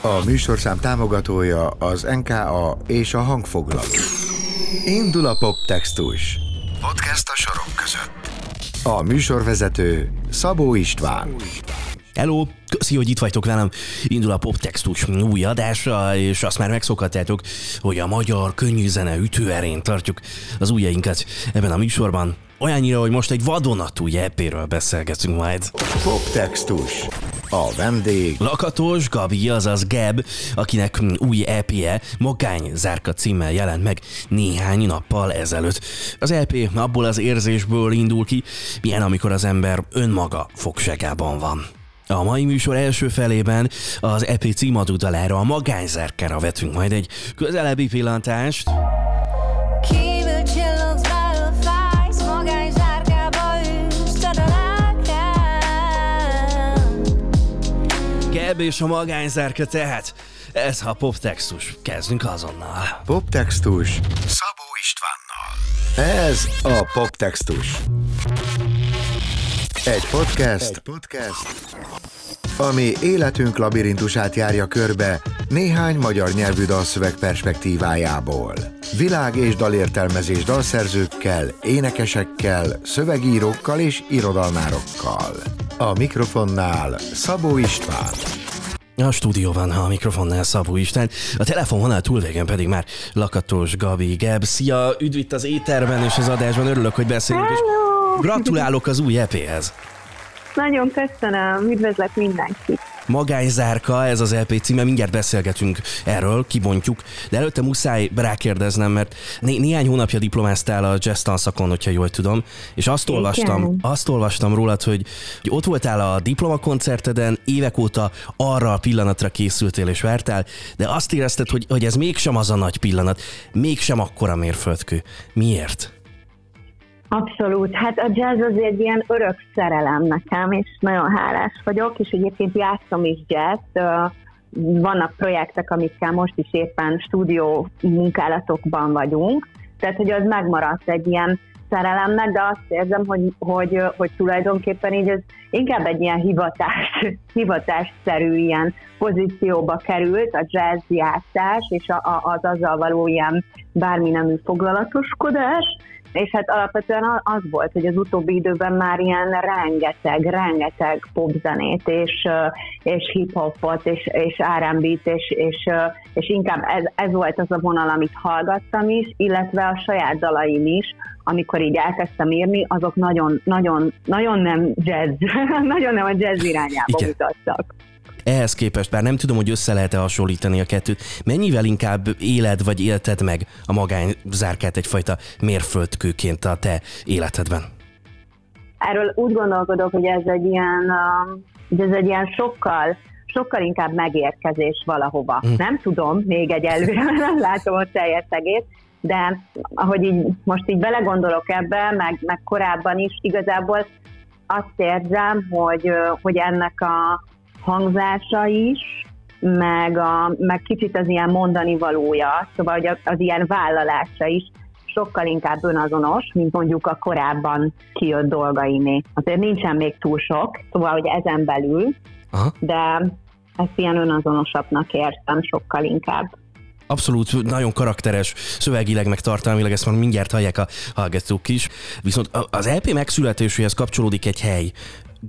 A műsorszám támogatója az NKA és a hangfoglaló. Indul a poptextus. Podcast a sorok között. A műsorvezető Szabó István. Hello, köszi, hogy itt vagytok velem. Indul a poptextus új adásra, és azt már megszokhatjátok, hogy a magyar könnyű zene ütőerén tartjuk az ujjainkat ebben a műsorban. Olyannyira, hogy most egy vadonatúj EP-ről beszélgetünk majd. Poptextus. A vendég Lakatos Gabi, azaz Geb, akinek új EP-je Magány zárka címmel jelent meg néhány nappal ezelőtt. Az EP abból az érzésből indul ki, milyen amikor az ember önmaga fogságában van. A mai műsor első felében az EP címadú dalára a magányzárkára vetünk majd egy közelebbi pillantást. Geb és a magányzárka tehát. Ez a poptextus. Kezdünk azonnal. Poptextus Szabó Istvánnal. Ez a Poptextus. Egy podcast, Egy podcast, ami életünk labirintusát járja körbe néhány magyar nyelvű dalszöveg perspektívájából. Világ és dalértelmezés dalszerzőkkel, énekesekkel, szövegírókkal és irodalmárokkal. A mikrofonnál Szabó István. A stúdióban a mikrofonnál Szabó István, a telefonvonal túlvégen pedig már Lakatos Gabi Geb. Szia, üdv itt az éterben és az adásban, örülök, hogy beszélünk, és gratulálok az új EP-hez. Nagyon köszönöm, üdvözlök mindenkit. Magányzárka, ez az LP címe, mindjárt beszélgetünk erről, kibontjuk, de előtte muszáj rákérdeznem, mert né- néhány hónapja diplomáztál a jazz tanszakon, hogyha jól tudom, és azt Igen. olvastam, azt olvastam rólad, hogy, hogy ott voltál a diplomakoncerteden, évek óta arra a pillanatra készültél és vártál, de azt érezted, hogy, hogy ez mégsem az a nagy pillanat, mégsem akkora mérföldkő. Miért? Abszolút. Hát a jazz az egy ilyen örök szerelem nekem, és nagyon hálás vagyok, és egyébként játszom is jazz. Vannak projektek, amikkel most is éppen stúdió munkálatokban vagyunk, tehát hogy az megmaradt egy ilyen szerelemnek, de azt érzem, hogy, hogy, hogy tulajdonképpen így ez inkább egy ilyen hivatás, hivatásszerű ilyen pozícióba került a jazz játszás, és a, a, az azzal való ilyen bármi nemű foglalatoskodás, és hát alapvetően az volt, hogy az utóbbi időben már ilyen rengeteg, rengeteg popzenét, és, és hip-hopot, és, és R&B-t, és, és, és inkább ez, ez volt az a vonal, amit hallgattam is, illetve a saját dalaim is, amikor így elkezdtem írni, azok nagyon, nagyon, nagyon nem jazz, nagyon nem a jazz irányába Igen. mutattak. Ehhez képest, bár nem tudom, hogy össze lehet-e hasonlítani a kettőt, mennyivel inkább éled vagy élted meg a magányzárkát egyfajta mérföldkőként a te életedben? erről úgy gondolkodok, hogy ez egy ilyen, hogy ez egy ilyen sokkal, sokkal inkább megérkezés valahova. Mm. Nem tudom, még egyelőre nem látom a teljes egész, de ahogy így, most így belegondolok ebbe, meg, meg korábban is, igazából azt érzem, hogy, hogy ennek a hangzása is, meg, a, meg kicsit az ilyen mondani valója, szóval hogy az, az ilyen vállalása is sokkal inkább önazonos, mint mondjuk a korábban kijött dolgaimé. Azért nincsen még túl sok, szóval, hogy ezen belül, Aha. de ezt ilyen önazonosabbnak értem sokkal inkább. Abszolút nagyon karakteres, szövegileg, meg tartalmilag, ezt már mindjárt hallják a hallgatók is. Viszont az LP megszületéséhez kapcsolódik egy hely,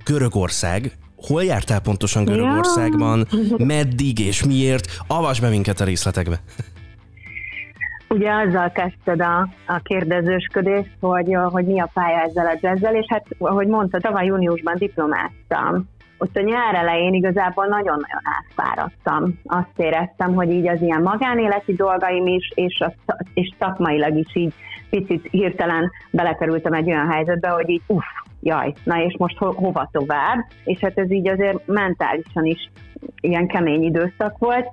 Görögország. Hol jártál pontosan Görögországban? Meddig és miért? Avasd be minket a részletekbe. Ugye azzal kezdted a, a kérdezősködést, hogy, hogy mi a pálya ezzel a jazzzel, és hát, ahogy mondta, tavaly júniusban diplomáztam. Ott a nyár elején igazából nagyon-nagyon átfáradtam. Azt éreztem, hogy így az ilyen magánéleti dolgaim is, és, a, és szakmailag is így picit hirtelen belekerültem egy olyan helyzetbe, hogy így uff, jaj, na és most ho- hova tovább? És hát ez így azért mentálisan is ilyen kemény időszak volt,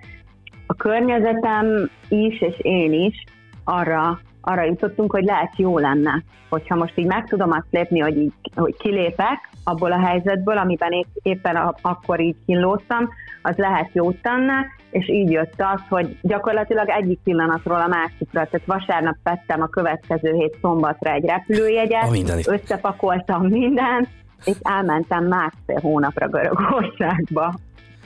a környezetem is, és én is arra, arra jutottunk, hogy lehet jó lenne, hogyha most így meg tudom azt lépni, hogy, így, hogy kilépek abból a helyzetből, amiben épp, éppen a, akkor így kínlódtam, az lehet jó tenne, és így jött az, hogy gyakorlatilag egyik pillanatról a másikra, tehát vasárnap vettem a következő hét szombatra egy repülőjegyet, mindenit. összepakoltam mindent, és elmentem másfél hónapra Görögországba.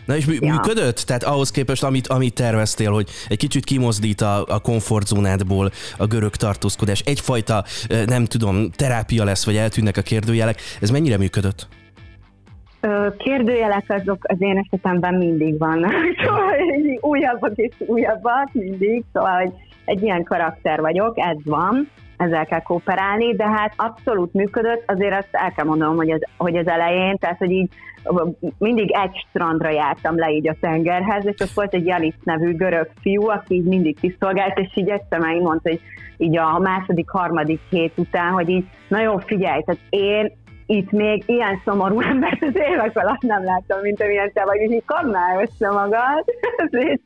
Na és Ja. működött? Tehát ahhoz képest, amit, amit terveztél, hogy egy kicsit kimozdít a, a komfortzónádból a görög tartózkodás, egyfajta, ö, nem tudom, terápia lesz, vagy eltűnnek a kérdőjelek, ez mennyire működött? Kérdőjelek azok az én esetemben mindig vannak, szóval újabbak és újabbak mindig, szóval hogy egy ilyen karakter vagyok, ez van, ezzel kell kooperálni, de hát abszolút működött, azért azt el kell mondanom, hogy az, hogy az elején, tehát hogy így mindig egy strandra jártam le így a tengerhez, és ott volt egy Janis nevű görög fiú, aki így mindig kiszolgált, és így egyszer már így mondta, hogy így a második, harmadik hét után, hogy így nagyon figyelj, tehát én itt még ilyen szomorú embert az évek alatt nem láttam, mint amilyen te vagy, így kapd már össze magad.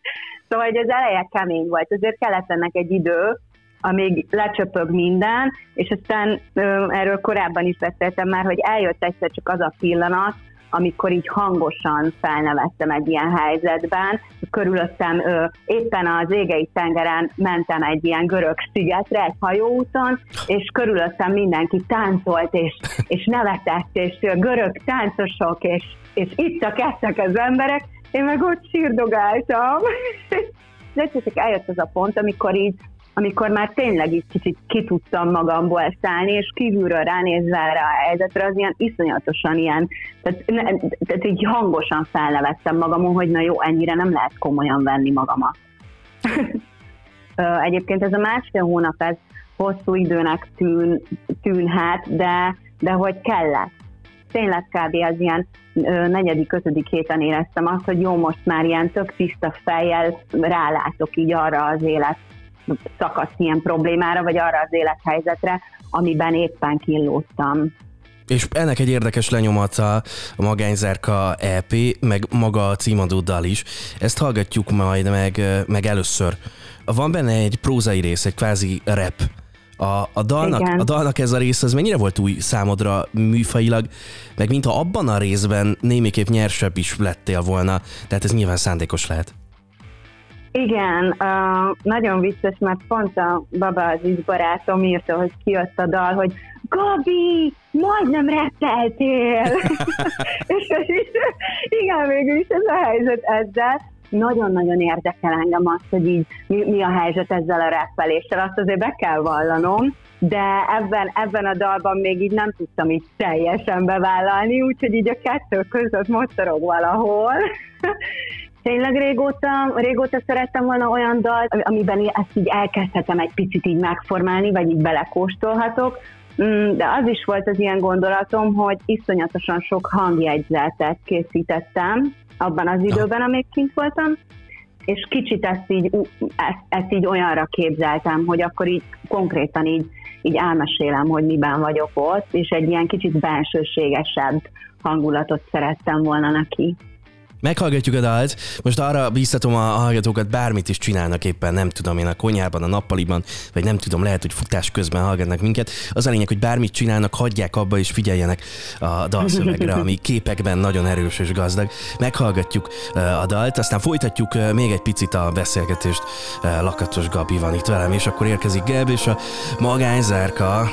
Szóval hogy az eleje kemény volt, azért kellett ennek egy idő, amíg lecsöpög minden, és aztán erről korábban is beszéltem már, hogy eljött egyszer csak az a pillanat, amikor így hangosan felnevettem egy ilyen helyzetben. Körülöttem ö, éppen az égei tengeren mentem egy ilyen görög szigetre, egy hajóúton, és körülöttem mindenki táncolt, és, és nevetett, és görög táncosok, és, és itt a kettek az emberek, én meg ott sírdogáltam. De egyszer csak eljött az a pont, amikor így amikor már tényleg így kicsit ki tudtam magamból szállni, és kívülről ránézve erre a helyzetre, az ilyen iszonyatosan ilyen, tehát, ne, tehát így hangosan felnevettem magamon, hogy na jó, ennyire nem lehet komolyan venni magamat. Egyébként ez a másfél hónap, ez hosszú időnek tűn, tűnhet, de, de hogy kellett. Tényleg kb. az ilyen negyedik, ötödik héten éreztem azt, hogy jó, most már ilyen tök tiszta fejjel rálátok így arra az élet szakasz ilyen problémára, vagy arra az élethelyzetre, amiben éppen kínlódtam. És ennek egy érdekes lenyomata a Magányzárka EP, meg maga a címadó dal is. Ezt hallgatjuk majd meg, meg először. Van benne egy prózai rész, egy kvázi rap. A, a, dalnak, Igen. a dalnak ez a rész, az mennyire volt új számodra műfajilag, meg mintha abban a részben némiképp nyersebb is lettél volna, tehát ez nyilván szándékos lehet. Igen, uh, nagyon vicces, mert pont a Baba Aziz barátom írta, hogy kijött a dal, hogy Gabi, majdnem reppeltél! és, és igen, végül is ez a helyzet ezzel. Nagyon-nagyon érdekel engem az, hogy így mi, mi a helyzet ezzel a rappeléssel, azt azért be kell vallanom, de ebben, ebben a dalban még így nem tudtam így teljesen bevállalni, úgyhogy így a kettő között mocorog valahol. Tényleg régóta, régóta szerettem volna olyan dalt, amiben ezt így elkezdhetem egy picit így megformálni, vagy így belekóstolhatok, Mm, de az is volt az ilyen gondolatom, hogy iszonyatosan sok hangjegyzetet készítettem abban az időben, amíg kint voltam, és kicsit ezt így, ezt, ezt így olyanra képzeltem, hogy akkor így konkrétan így, így elmesélem, hogy miben vagyok ott, és egy ilyen kicsit bensőségesebb hangulatot szerettem volna neki. Meghallgatjuk a dalt. Most arra bíztatom a hallgatókat, bármit is csinálnak éppen, nem tudom én a konyhában, a nappaliban, vagy nem tudom, lehet, hogy futás közben hallgatnak minket. Az a lényeg, hogy bármit csinálnak, hagyják abba és figyeljenek a dalszövegre, ami képekben nagyon erős és gazdag. Meghallgatjuk a dalt, aztán folytatjuk még egy picit a beszélgetést. Lakatos Gabi van itt velem, és akkor érkezik Geb és a magányzárka.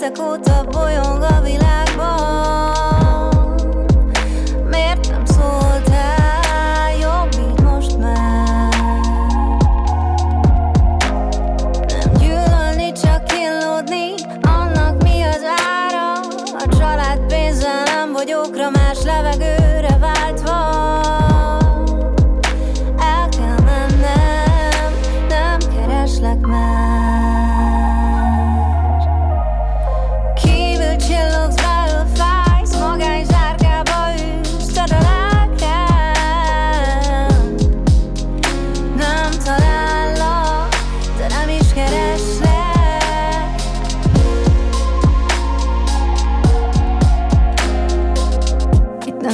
Hetek óta bolyong a világban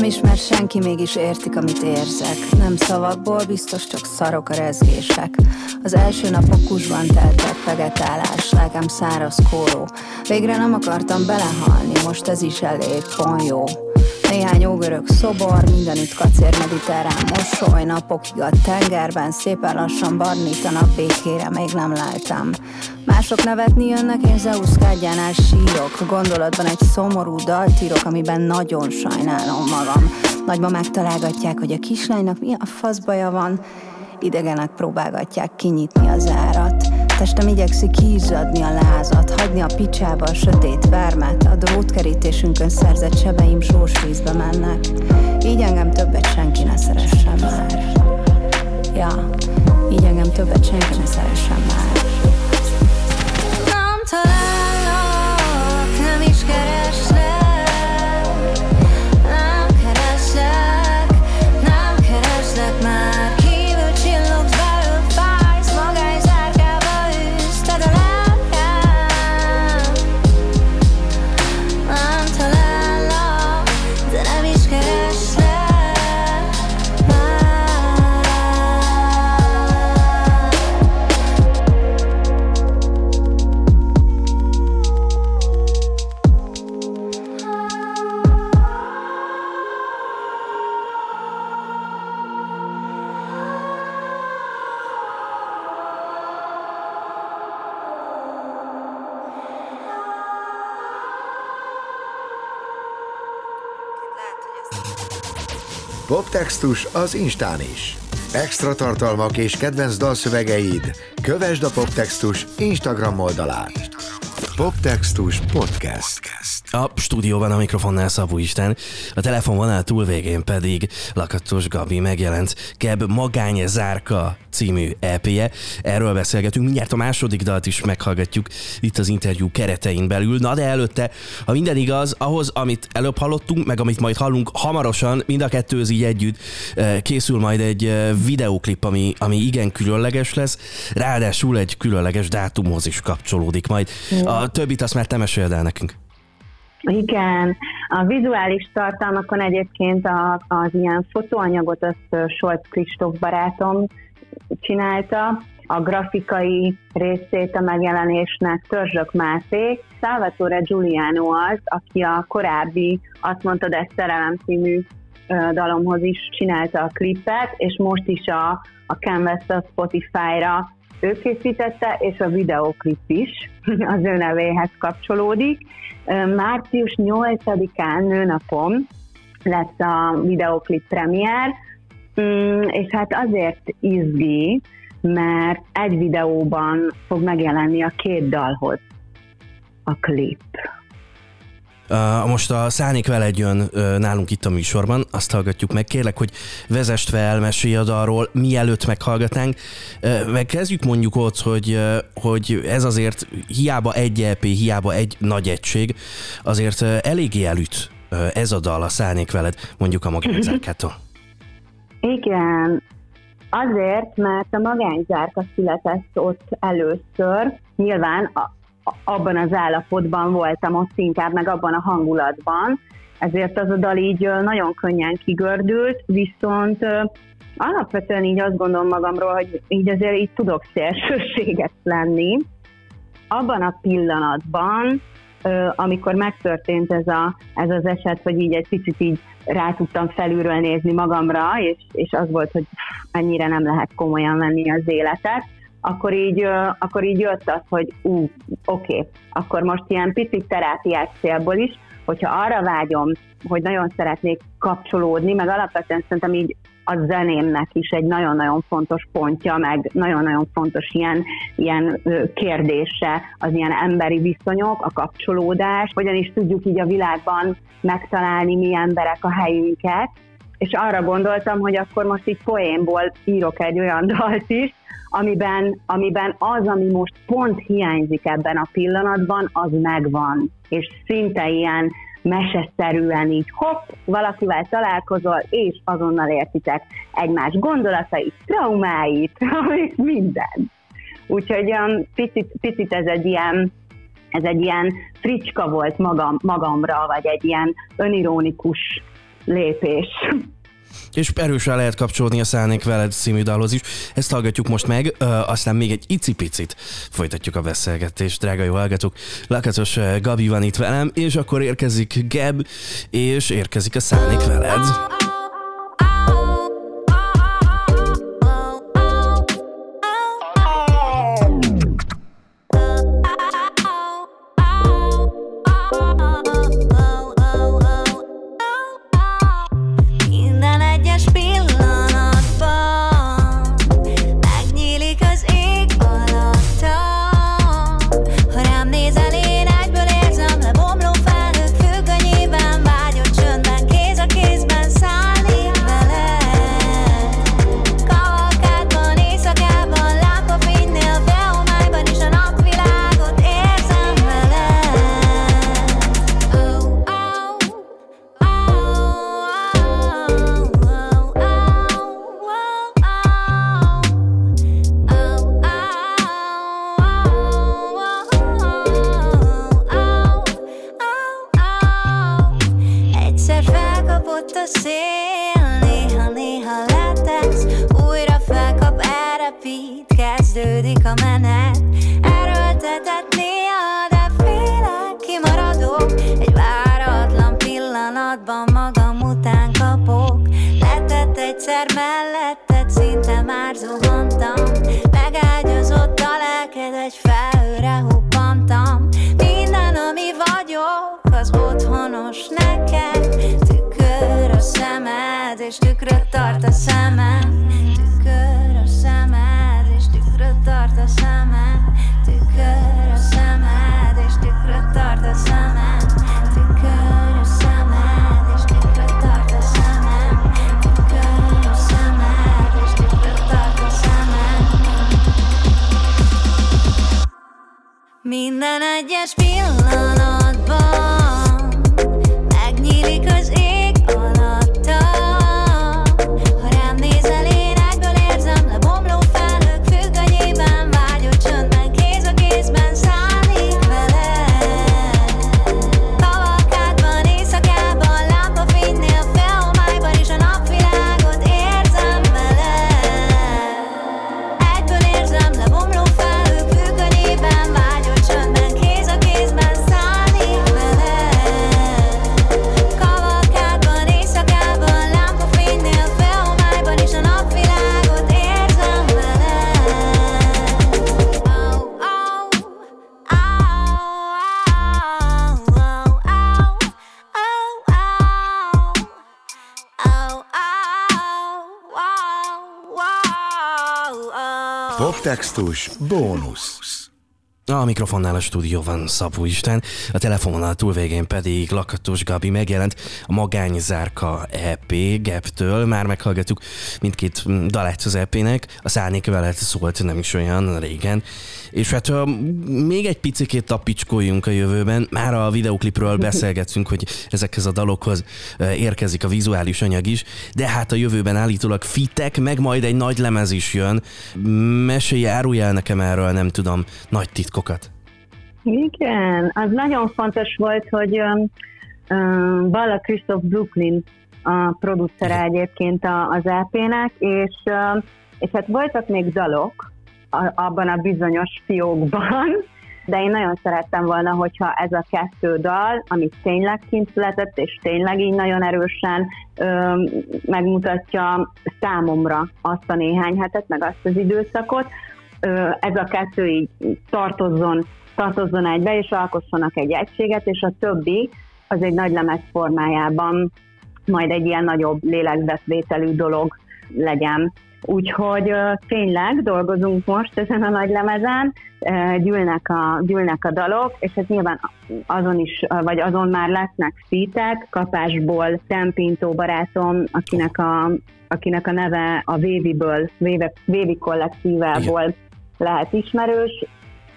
ismer senki, mégis értik, amit érzek. Nem szavakból, biztos csak szarok a rezgések. Az első napok kusban teltek vegetálás Lelkem száraz kóró. Végre nem akartam belehalni, most ez is elég, pont jó néhány ógörög szobor, mindenütt kacér mediterrán mosoly, napokig a tengerben szépen lassan barnítanak békére, még nem láttam. Mások nevetni jönnek, én Zeus kádjánál sírok, gondolatban egy szomorú daltírok, amiben nagyon sajnálom magam. Nagyban megtalálgatják, hogy a kislánynak mi a faszbaja van, idegenek próbálgatják kinyitni az árat. Testem igyekszik kiizzadni a lázat, hagyni a picsába a sötét vermet, a drótkerítésünkön szerzett sebeim sós vízbe mennek. Így engem többet senki ne szeressen már. Ja, így engem többet senki ne szeressen már. Poptextus az Instán is. Extra tartalmak és kedvenc dalszövegeid. Kövesd a Poptextus Instagram oldalát. Poptextus Podcast. A stúdióban a mikrofonnál Szabó Isten, a telefonvonal túlvégén pedig Lakatos Gabi megjelent Keb Magány Zárka című EP-je. Erről beszélgetünk, mindjárt a második dalt is meghallgatjuk itt az interjú keretein belül. Na de előtte, ha minden igaz, ahhoz, amit előbb hallottunk, meg amit majd hallunk hamarosan, mind a kettő így együtt eh, készül majd egy eh, videóklip, ami, ami igen különleges lesz, ráadásul egy különleges dátumhoz is kapcsolódik majd. A többit azt már te meséld el nekünk. Igen, a vizuális tartalmakon egyébként a, az ilyen fotóanyagot azt Solc Kristóf barátom csinálta, a grafikai részét a megjelenésnek Törzsök Máté, Salvatore Giuliano az, aki a korábbi Azt mondtad, ez szerelem című dalomhoz is csinálta a klipet, és most is a, a Canvas a Spotify-ra ő készítette, és a videoklip is az ő nevéhez kapcsolódik. Március 8-án nőnapom lesz a videoklip premier, mm, és hát azért izgi, mert egy videóban fog megjelenni a két dalhoz a klip. Most a Szánik veled jön nálunk itt a műsorban, azt hallgatjuk meg. Kérlek, hogy vezest fel, mesélj a dalról, mielőtt meghallgatnánk. Megkezdjük mondjuk ott, hogy, hogy ez azért hiába egy EP, hiába egy nagy egység, azért eléggé elüt ez a dal, a Szánik veled, mondjuk a magányzárkától. Igen, azért, mert a magányzárka született ott először, nyilván a, abban az állapotban voltam ott inkább, meg abban a hangulatban, ezért az a dal így nagyon könnyen kigördült, viszont alapvetően így azt gondolom magamról, hogy így azért így tudok szélsőséges lenni. Abban a pillanatban, amikor megtörtént ez, a, ez az eset, hogy így egy picit így rá tudtam felülről nézni magamra, és, és az volt, hogy ennyire nem lehet komolyan venni az életet, akkor így, akkor így jött az, hogy ú, oké, akkor most ilyen picit terápiás célból is, hogyha arra vágyom, hogy nagyon szeretnék kapcsolódni, meg alapvetően szerintem így a zenémnek is egy nagyon-nagyon fontos pontja, meg nagyon-nagyon fontos ilyen, ilyen kérdése az ilyen emberi viszonyok, a kapcsolódás, hogyan is tudjuk így a világban megtalálni mi emberek a helyünket, és arra gondoltam, hogy akkor most így poénból írok egy olyan dalt is, amiben, amiben az, ami most pont hiányzik ebben a pillanatban, az megvan. És szinte ilyen meseszerűen így hopp, valakivel találkozol, és azonnal értitek egymás gondolatait, traumáit, minden. Úgyhogy um, picit, picit ez egy ilyen ez egy ilyen fricska volt magam, magamra, vagy egy ilyen önironikus lépés. És erősen lehet kapcsolódni a Szállnék veled című dalhoz is. Ezt hallgatjuk most meg, aztán még egy icipicit folytatjuk a beszélgetést, drága jó hallgatók. Lakatos Gabi van itt velem, és akkor érkezik Geb, és érkezik a Szállnék veled. felhoppantam Minden, ami vagyok, az otthonos neked Tükör a szemed, és tükröt tart a szemem. Minden egyes pillanat. Poptextus bónusz. A mikrofonnál a stúdióban Szabó Isten, a telefononál túlvégén pedig Lakatos Gabi megjelent a Magány Zárka EP Geptől. Már meghallgatjuk mindkét dalát az EP-nek, a Szárnék veled szólt nem is olyan régen. És hát ha még egy picit tapicskoljunk a jövőben, már a videoklipről beszélgetünk, hogy ezekhez a dalokhoz érkezik a vizuális anyag is, de hát a jövőben állítólag fitek, meg majd egy nagy lemez is jön. Mesélj, árulj el nekem erről, nem tudom, nagy titkokat. Igen, az nagyon fontos volt, hogy um, Balla Christoph Brooklyn a producere egyébként az EP-nek, és, és hát voltak még dalok, abban a bizonyos fiókban, de én nagyon szerettem volna, hogyha ez a kettő dal, amit tényleg kint született, és tényleg így nagyon erősen ö, megmutatja számomra azt a néhány hetet, meg azt az időszakot, ö, ez a kettő így tartozzon, tartozzon egybe, és alkossanak egy egységet, és a többi az egy nagy lemez formájában majd egy ilyen nagyobb lélegzetvételű dolog legyen. Úgyhogy tényleg dolgozunk most ezen a nagy lemezen, gyűlnek a, gyűlnek a dalok, és hát nyilván azon is, vagy azon már lesznek szítek, kapásból Tempintó barátom, akinek a, akinek a neve a Véviből, Vévi kollektívából lehet ismerős,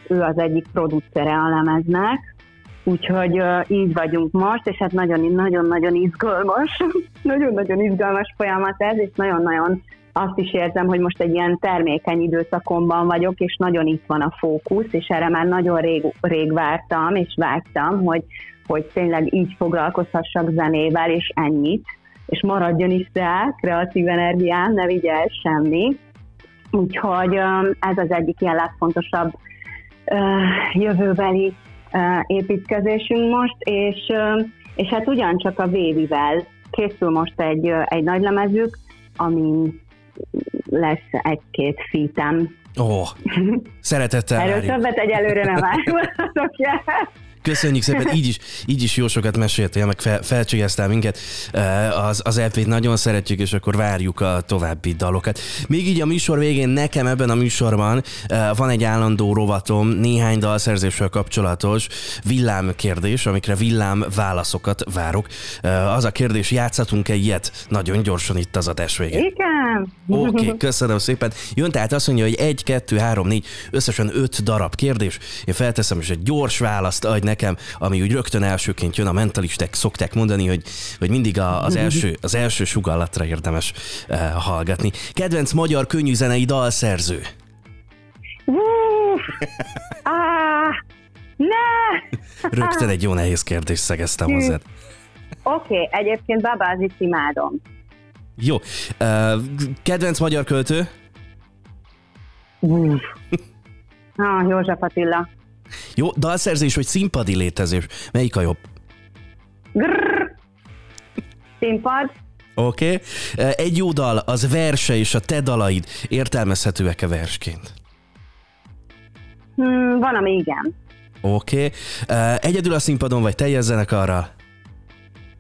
ő az egyik producere a lemeznek, Úgyhogy uh, így vagyunk most, és hát nagyon-nagyon izgalmas, nagyon-nagyon izgalmas folyamat ez, és nagyon-nagyon azt is érzem, hogy most egy ilyen termékeny időszakomban vagyok, és nagyon itt van a fókusz, és erre már nagyon rég, rég vártam, és vágytam, hogy, hogy tényleg így foglalkozhassak zenével, és ennyit, és maradjon is rá kreatív energián, ne vigye el semmi. Úgyhogy ez az egyik ilyen legfontosabb jövőbeli építkezésünk most, és, és hát ugyancsak a Vévivel készül most egy, egy nagy lemezük, amin lesz egy-két fítem. Ó, oh, szeretettel Erről várjuk. többet egyelőre nem árulhatok Köszönjük szépen, így is, így is jó sokat meséltél, meg fel, felcsigeztél minket. Az, az EP-t nagyon szeretjük, és akkor várjuk a további dalokat. Még így a műsor végén nekem ebben a műsorban van egy állandó rovatom, néhány dalszerzéssel kapcsolatos villám kérdés, amikre villám válaszokat várok. Az a kérdés, játszhatunk-e ilyet nagyon gyorsan itt az adás végén? Igen. Oké, okay, köszönöm szépen. Jön tehát azt mondja, hogy egy, kettő, három, négy, összesen öt darab kérdés. Én felteszem, és egy gyors választ adj nekem, ami úgy rögtön elsőként jön, a mentalistek szokták mondani, hogy, hogy mindig a, az, első, az első sugallatra érdemes uh, hallgatni. Kedvenc magyar könnyűzenei dalszerző? ah, ne! Rögtön egy jó nehéz kérdést szegeztem hozzád. Oké, okay, egyébként babázit imádom. Jó. Kedvenc magyar költő? Uh. ah, József Attila. Jó, dalszerzés vagy színpadi létezés? Melyik a jobb? Grrr. Színpad. Oké. Okay. Egy jó dal, az verse és a te dalaid értelmezhetőek-e versként? Hmm, van, ami igen. Oké. Okay. Egyedül a színpadon, vagy teljes zenekarral?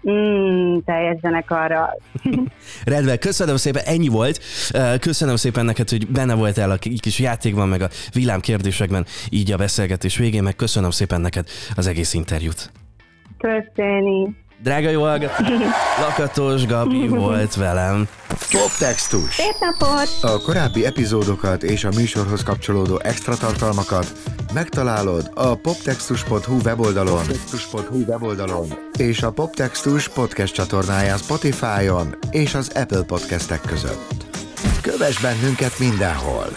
Mm, teljes zenekarral. Rendben, köszönöm szépen, ennyi volt. Köszönöm szépen neked, hogy benne voltál a kis játékban, meg a villám kérdésekben, így a beszélgetés végén, meg köszönöm szépen neked az egész interjút. Köszönöm. Drága jó hallgató, Lakatos Gabi volt velem. Poptextus. Szép napot! A korábbi epizódokat és a műsorhoz kapcsolódó extra tartalmakat megtalálod a poptextus.hu weboldalon, poptextus.hu weboldalon és a Poptextus podcast csatornáján Spotify-on és az Apple podcastek között. Kövess bennünket mindenhol!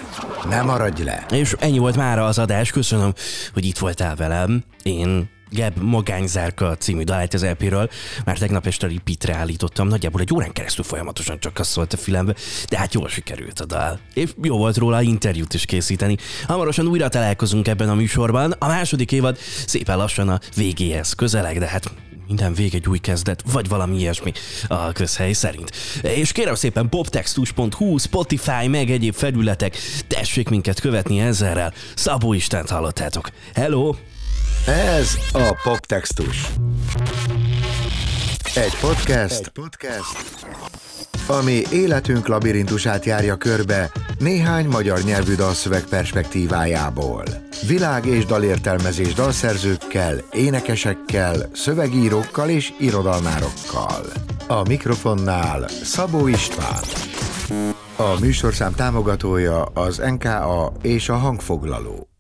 Ne maradj le! És ennyi volt már az adás. Köszönöm, hogy itt voltál velem. Én Geb Magányzárka című dalát az EP-ről, már tegnap este repeatre állítottam, nagyjából egy órán keresztül folyamatosan csak azt szólt a fülembe, de hát jól sikerült a dal. És jó volt róla interjút is készíteni. Hamarosan újra találkozunk ebben a műsorban, a második évad szépen lassan a végéhez közeleg, de hát minden vég egy új kezdet, vagy valami ilyesmi a közhely szerint. És kérem szépen poptextus.hu, Spotify, meg egyéb felületek, tessék minket követni ezerrel. Szabó Istent hallottátok. Hello! Ez a Poptextus. Egy podcast, Egy podcast, ami életünk labirintusát járja körbe néhány magyar nyelvű dalszöveg perspektívájából. Világ- és dalértelmezés dalszerzőkkel, énekesekkel, szövegírókkal és irodalmárokkal. A mikrofonnál Szabó István. A műsorszám támogatója az NKA és a hangfoglaló.